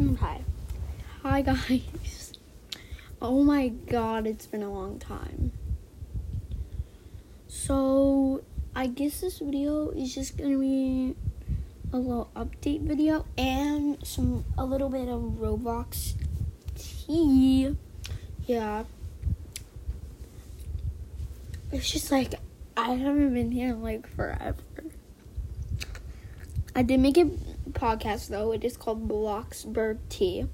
Okay. Hi, guys. Oh my god, it's been a long time. So, I guess this video is just gonna be a little update video and some a little bit of Roblox tea. Yeah. It's just like I haven't been here like forever. I did make a podcast though. It is called Bloxburg Tea.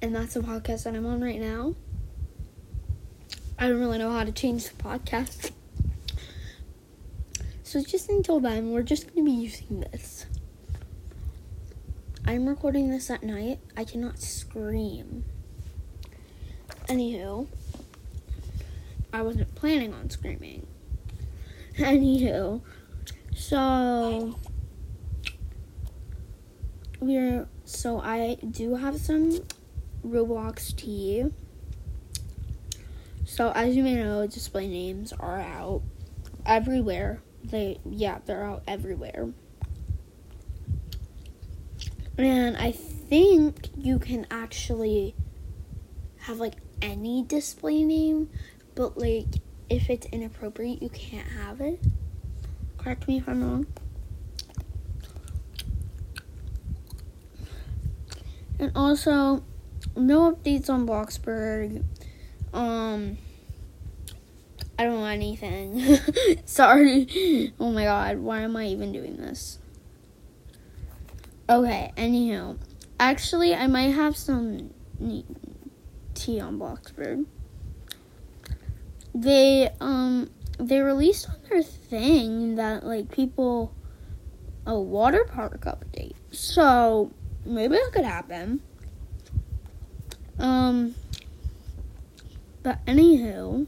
And that's the podcast that I'm on right now. I don't really know how to change the podcast. So just until then, we're just going to be using this. I'm recording this at night. I cannot scream. Anywho, I wasn't planning on screaming. Anywho, so we're so I do have some Roblox tea. So as you may know, display names are out everywhere. They yeah, they're out everywhere. And I think you can actually have like any display name, but like if it's inappropriate, you can't have it. Correct me if I'm wrong. And also, no updates on Bloxburg. Um, I don't know anything. Sorry. Oh my god, why am I even doing this? Okay, anyhow. Actually, I might have some tea on Bloxburg. They, um, they released on their thing that, like, people, a water park update. So, maybe that could happen. Um, but anywho,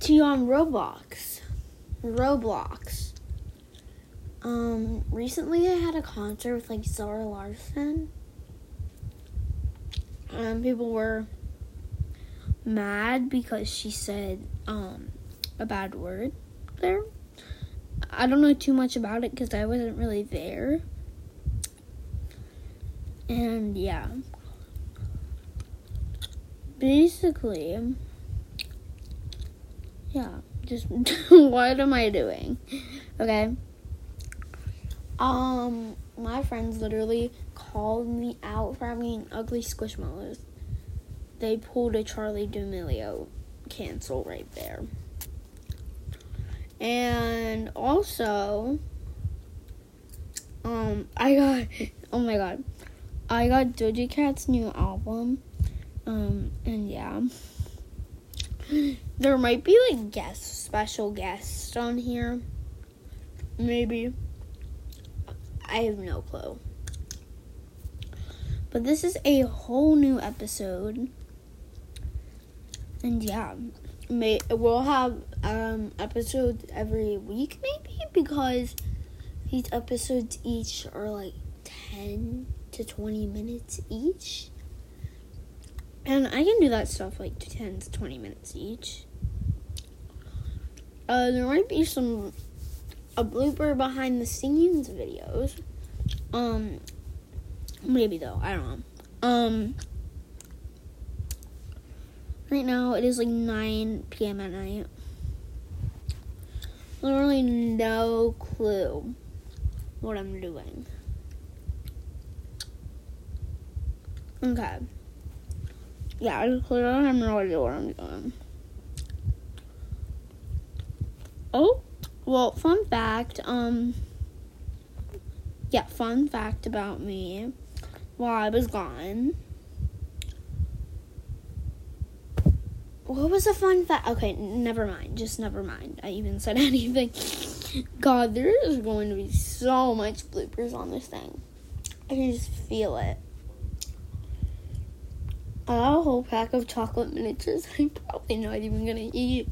to on Roblox, Roblox. Um, recently I had a concert with like Zara Larsson. And people were mad because she said um a bad word there. I don't know too much about it because I wasn't really there. And yeah. Basically, yeah, just what am I doing? Okay. Um, my friends literally called me out for having ugly squishmallows. They pulled a Charli D'Amelio cancel right there. And also, um, I got, oh my god, I got Doja Cat's new album. Um, and yeah. There might be like guests, special guests on here. Maybe. I have no clue. But this is a whole new episode. And yeah, may we'll have um episodes every week maybe because these episodes each are like 10 to 20 minutes each. And I can do that stuff like 10 to 20 minutes each. Uh, there might be some a blooper behind the scenes videos. Um maybe though, I don't know. Um Right now it is like 9 p.m. at night. Literally no clue what I'm doing. Okay. Yeah, I clearly have no idea what I'm doing. Oh, well, fun fact, um, yeah, fun fact about me while I was gone. What was a fun fact? Okay, never mind. Just never mind. I even said anything. God, there is going to be so much bloopers on this thing. I can just feel it. A whole pack of chocolate miniatures I'm probably not even gonna eat.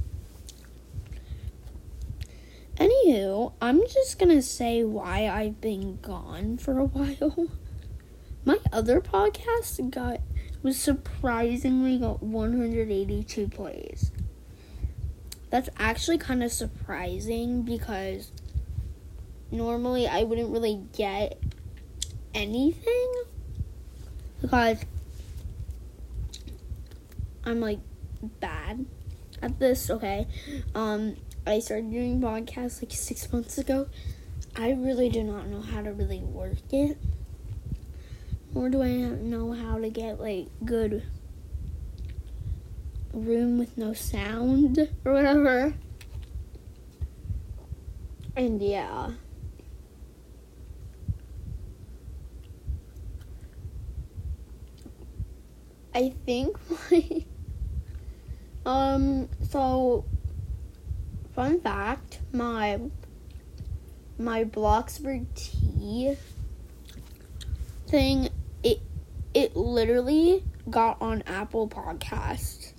Anywho, I'm just gonna say why I've been gone for a while. My other podcast got was surprisingly got 182 plays. That's actually kind of surprising because normally I wouldn't really get anything because I'm like bad at this, okay? Um I started doing podcasts like 6 months ago. I really do not know how to really work it. Nor do I know how to get like good room with no sound or whatever. And yeah. I think my um so fun fact, my my Bloxburg tea thing it it literally got on Apple Podcast.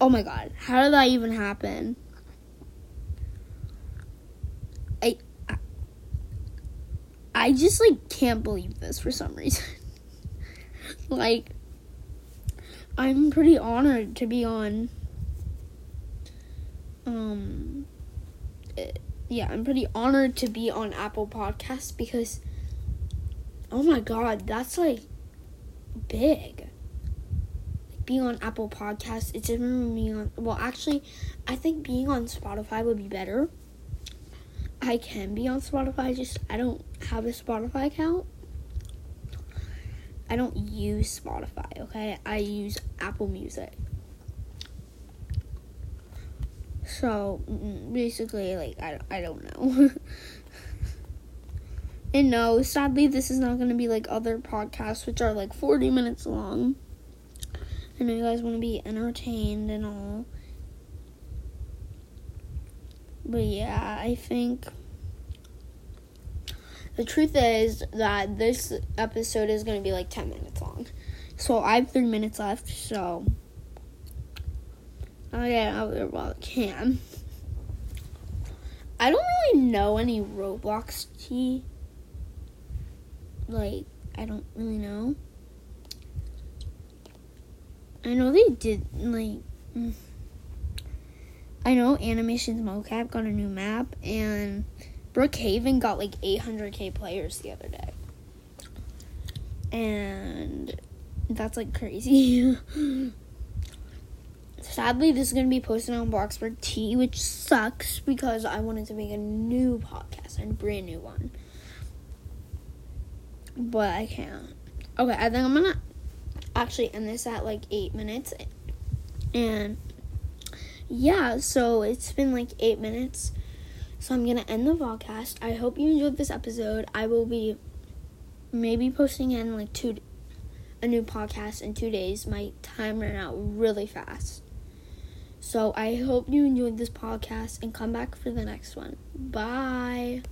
Oh my god, how did that even happen? I I just like can't believe this for some reason. like I'm pretty honored to be on um eh, yeah, I'm pretty honored to be on Apple Podcasts because oh my god, that's like big. Like being on Apple Podcasts, it's even being on well actually I think being on Spotify would be better. I can be on Spotify, just I don't have a Spotify account. I don't use Spotify, okay? I use Apple Music. So mm, basically, like I, I don't know. and no, sadly, this is not going to be like other podcasts, which are like forty minutes long. I know you guys want to be entertained and all, but yeah, I think the truth is that this episode is going to be like 10 minutes long. So I have three minutes left, so I'll get out there while I can. I don't really know any Roblox tea. Like, I don't really know. I know they did, like, mm. I know Animations Mocap got a new map, and Brookhaven got like 800k players the other day. And that's like crazy. Sadly, this is going to be posted on Bloxburg Tea, which sucks because I wanted to make a new podcast, a brand new one. But I can't. Okay, I think I'm to actually end this at like eight minutes. And yeah, so it's been like eight minutes. So I'm gonna end the podcast. I hope you enjoyed this episode. I will be maybe posting in like two a new podcast in two days. My time ran out really fast. So I hope you enjoyed this podcast and come back for the next one. Bye.